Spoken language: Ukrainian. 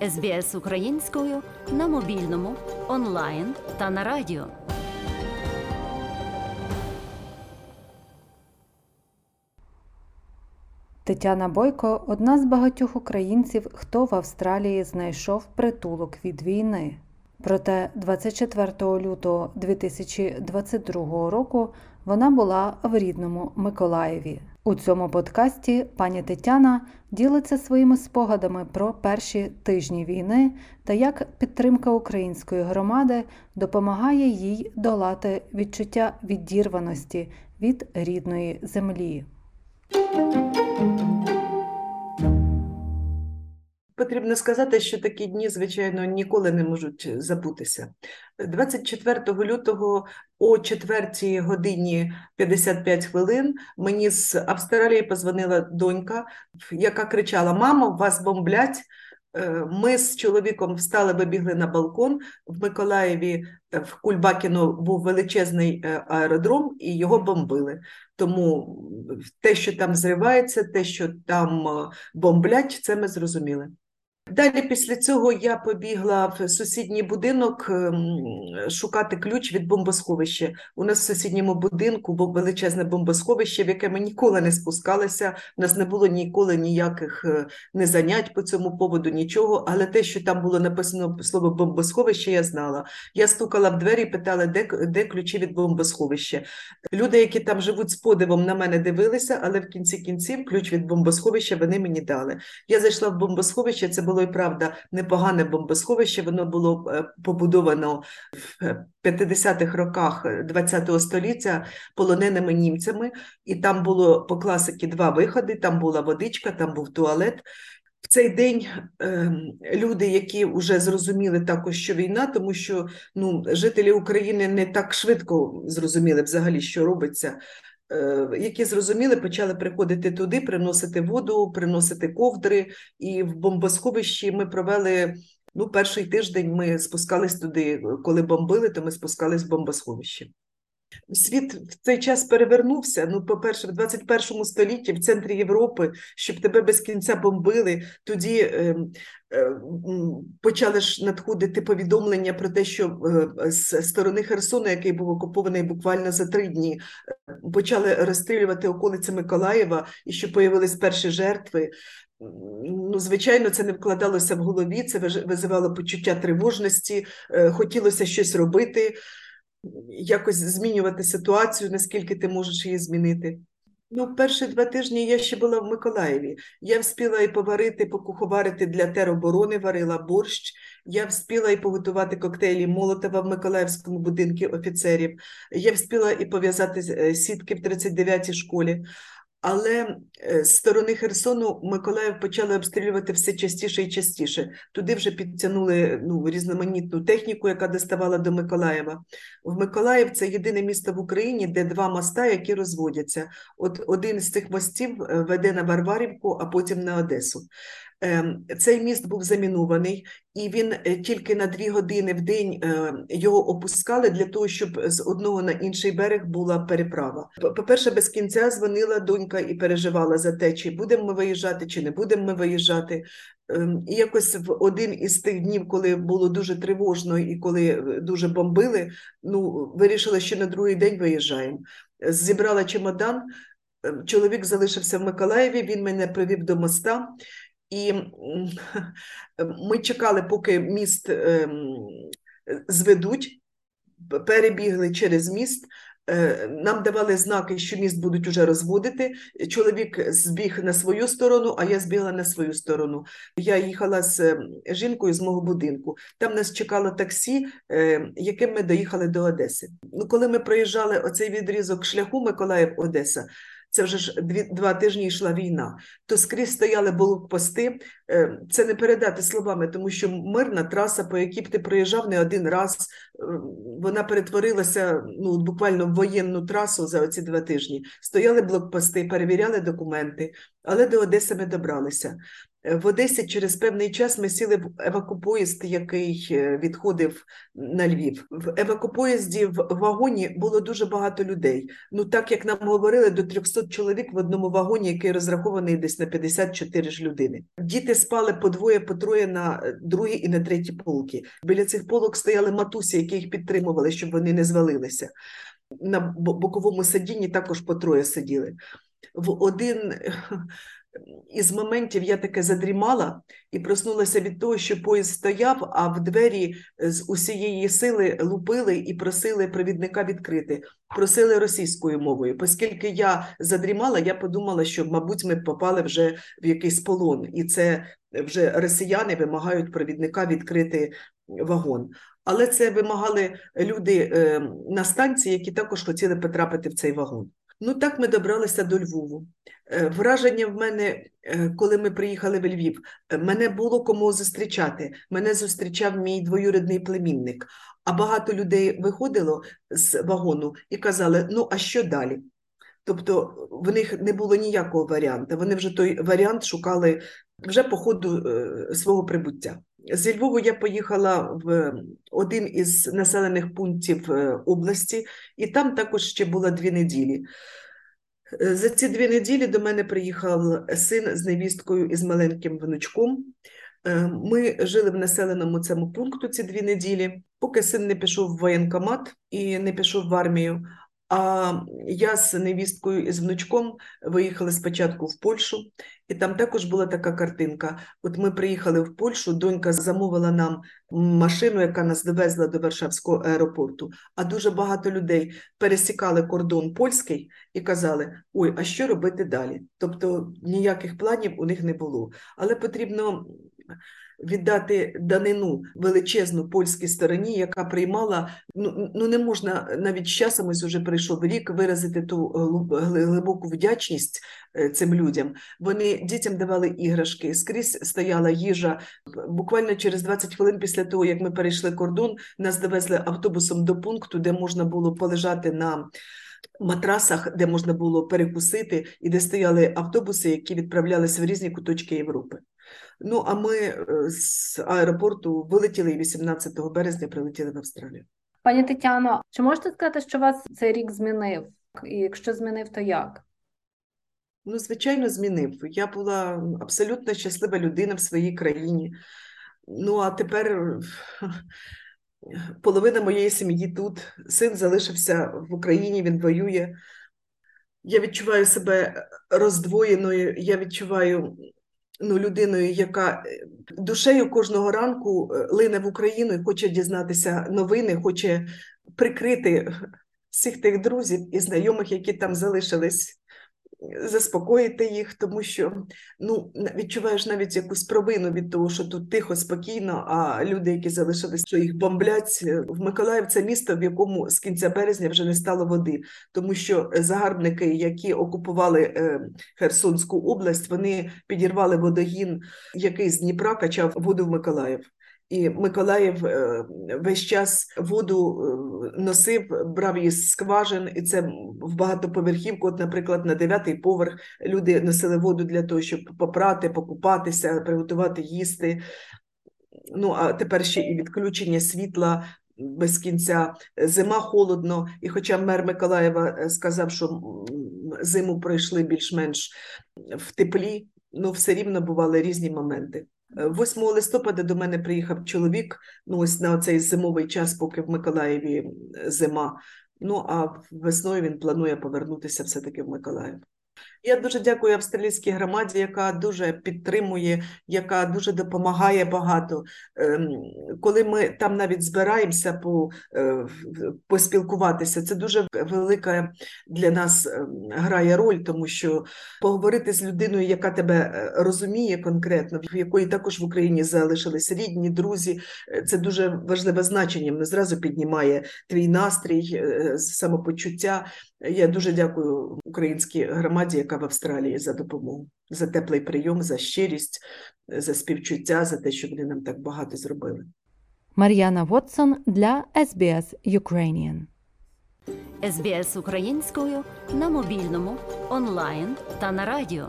СБС українською на мобільному, онлайн та на радіо. Тетяна Бойко одна з багатьох українців, хто в Австралії знайшов притулок від війни. Проте 24 лютого 2022 року вона була в рідному Миколаєві. У цьому подкасті пані Тетяна ділиться своїми спогадами про перші тижні війни та як підтримка української громади допомагає їй долати відчуття відірваності від рідної землі. Потрібно сказати, що такі дні, звичайно, ніколи не можуть забутися. 24 лютого о 4 годині 55 хвилин мені з Австралії позвонила донька, яка кричала: Мамо, вас бомблять. Е, ми з чоловіком встали, вибігли на балкон. В Миколаєві е, в Кульбакіно був величезний е, аеродром, і його бомбили. Тому те, що там зривається, те, що там бомблять, це ми зрозуміли. Далі після цього я побігла в сусідній будинок ем, шукати ключ від бомбосховища. У нас в сусідньому будинку був величезне бомбосховище, в яке ми ніколи не спускалися. У нас не було ніколи ніяких е, не занять по цьому поводу, нічого. Але те, що там було написано слово бомбосховище, я знала. Я стукала в двері і питала, де, де ключі від бомбосховища. Люди, які там живуть з подивом, на мене дивилися, але в кінці кінців ключ від бомбосховища вони мені дали. Я зайшла в бомбосховище. Це було було і правда непогане бомбосховище. Воно було е, побудовано в 50-х роках ХХ століття полоненими німцями, і там було по класики два виходи: там була водичка, там був туалет. В цей день е, люди, які вже зрозуміли також, що війна, тому що ну, жителі України не так швидко зрозуміли взагалі, що робиться. Е, які зрозуміли, почали приходити туди, приносити воду, приносити ковдри. І в бомбосховищі ми провели ну, перший тиждень. Ми спускались туди, коли бомбили, то ми спускались в бомбосховище. Світ в цей час перевернувся. Ну, по-перше, в 21 столітті, в центрі Європи, щоб тебе без кінця бомбили, тоді е, е, почали ж надходити повідомлення про те, що е, з сторони Херсону, який був окупований буквально за три дні, е, почали розстрілювати околиці Миколаєва і що появились перші жертви. Ну, звичайно, це не вкладалося в голові, це визивало почуття тривожності, е, хотілося щось робити якось змінювати ситуацію, наскільки ти можеш її змінити. Ну, перші два тижні я ще була в Миколаєві. Я вспіла і поварити, покуховарити для тероборони, варила борщ. Я вспіла і поготувати коктейлі Молотова в Миколаївському будинку офіцерів. Я вспіла і пов'язати е, сітки в 39-й школі. Але е, з сторони Херсону Миколаїв почали обстрілювати все частіше і частіше. Туди вже підтягнули ну, різноманітну техніку, яка доставала до Миколаєва. В Миколаїв це єдине місто в Україні, де два моста, які розводяться. От один з цих мостів е, веде на Варварівку, а потім на Одесу. Ем, цей міст був замінований, і він е, тільки на дві години в день е, його опускали для того, щоб з одного на інший берег була переправа. По-перше, без кінця дзвонила донька і переживала за те, чи будемо ми виїжджати, чи не будемо ми виїжджати. Ем, і якось в один із тих днів, коли було дуже тривожно і коли е, дуже бомбили, ну вирішила, що на другий день виїжджаємо. Зібрала чемодан. Ем, чоловік залишився в Миколаєві. Він мене привів до моста. І ми чекали, поки міст ем, зведуть, перебігли через міст. Е, нам давали знаки, що міст будуть уже розводити. Чоловік збіг на свою сторону, а я збігла на свою сторону. Я їхала з ем, жінкою з мого будинку. Там нас чекало таксі, ем, яким ми доїхали до Одеси. Ну, Коли ми проїжджали оцей відрізок шляху Миколаїв-Одеса, це вже ж дві два тижні йшла війна, то скрізь стояли блокпости. Е, це не передати словами, тому що мирна траса, по якій б ти проїжджав не один раз, е, вона перетворилася ну, буквально в воєнну трасу за оці два тижні. Стояли блокпости, перевіряли документи, але до Одеси ми добралися. В Одесі через певний час ми сіли в евакопоїзд, який е, відходив на Львів. В евакопоїзді в вагоні було дуже багато людей. Ну так як нам говорили, до 300 чоловік в одному вагоні, який розрахований десь на 54 ж людини. Діти спали по двоє, по троє на е, другій і на третій полки. Біля цих полок стояли матусі, які їх підтримували, щоб вони не звалилися. На боковому сидінні також по троє сиділи. В один із моментів я таке задрімала і проснулася від того, що поїзд стояв, а в двері з усієї сили лупили і просили провідника відкрити. Просили російською мовою. Оскільки я задрімала, я подумала, що, мабуть, ми попали вже в якийсь полон, і це вже росіяни вимагають провідника відкрити вагон. Але це вимагали люди е, на станції, які також хотіли потрапити в цей вагон. Ну так ми добралися до Львову. Е, Враження в мене, е, коли ми приїхали в Львів, е, мене було кому зустрічати. Мене зустрічав мій двоюрідний племінник. А багато людей виходило з вагону і казали: ну а що далі? Тобто в них не було ніякого варіанту. Вони вже той варіант шукали вже по ходу свого прибуття. Зі Львову я поїхала в один із населених пунктів е, області, і там також ще було дві неділі. Е, За ці дві неділі до мене приїхав син з невісткою і з маленьким внучком. Е, Ми жили в населеному цьому пункту ці дві неділі, поки син не пішов в воєнкомат і не пішов в армію. А я з невісткою і з внучком виїхали спочатку в Польщу, і там також була така картинка. От ми приїхали в Польщу, донька замовила нам машину, яка нас довезла до Варшавського аеропорту. А дуже багато людей пересікали кордон польський і казали: ой, а що робити далі? Тобто ніяких планів у них не було. Але потрібно віддати данину величезну польській стороні, яка приймала. Ну, ну не можна навіть з часом, ось уже прийшов рік, виразити ту глибоку вдячність е, цим людям. Вони дітям давали іграшки, скрізь стояла їжа. Буквально через 20 хвилин після того, як ми перейшли кордон, нас довезли автобусом до пункту, де можна було полежати на матрасах, де можна було перекусити, і де стояли автобуси, які відправлялися в різні куточки Європи. Ну, а ми е, з аеропорту вилетіли і 18 березня прилетіли в Австралію. Пані Тетяно, чи можете сказати, що вас цей рік змінив? І якщо змінив, то як? Ну, звичайно, змінив. Я була абсолютно щаслива людина в своїй країні. Ну, а тепер половина моєї сім'ї тут. Син залишився в Україні, він воює. Я відчуваю себе роздвоєною, я відчуваю ну, людиною, яка е, душею кожного ранку е, лине в Україну і хоче дізнатися новини, хоче прикрити всіх тих друзів і знайомих, які там залишились, заспокоїти їх, тому що ну, відчуваєш навіть якусь провину від того, що тут тихо, спокійно, а люди, які залишились, що їх бомблять. Е, В Миколаїв це місто, в якому з кінця березня вже не стало води, тому що загарбники, які окупували е, Херсонську область, вони підірвали водогін, який з Дніпра качав воду в Миколаїв. І Миколаїв е, весь час воду е, носив, брав її з скважин, і це в багатоповерхівку. От, наприклад, на дев'ятий поверх люди носили воду для того, щоб попрати, покупатися, приготувати їсти. Ну а тепер ще і відключення світла без кінця. Зима холодно, і хоча мер Миколаєва е, сказав, що зиму пройшли більш-менш в теплі, ну все рівно бували різні моменти. Е, 8 листопада до мене приїхав чоловік, ну ось на цей зимовий час, поки в Миколаєві зима. Ну а весною він планує повернутися все-таки в Миколаїв. Я дуже дякую австралійській громаді, яка дуже підтримує, яка дуже допомагає багато. Ем, Коли ми там навіть збираємося по, е, поспілкуватися, це дуже велика для нас ем, грає роль, тому що поговорити з людиною, яка тебе е, розуміє конкретно, в якої також в Україні залишились рідні, друзі, е, це дуже важливе значення. Воно зразу піднімає твій настрій, самопочуття. Я дуже дякую українській громаді, яка в Австралії за допомогу, за теплий прийом, за щирість, за співчуття, за те, що вони нам так багато зробили. Мар'яна Вотсон для SBS Ukrainian. СБС українською на мобільному, онлайн та на радіо.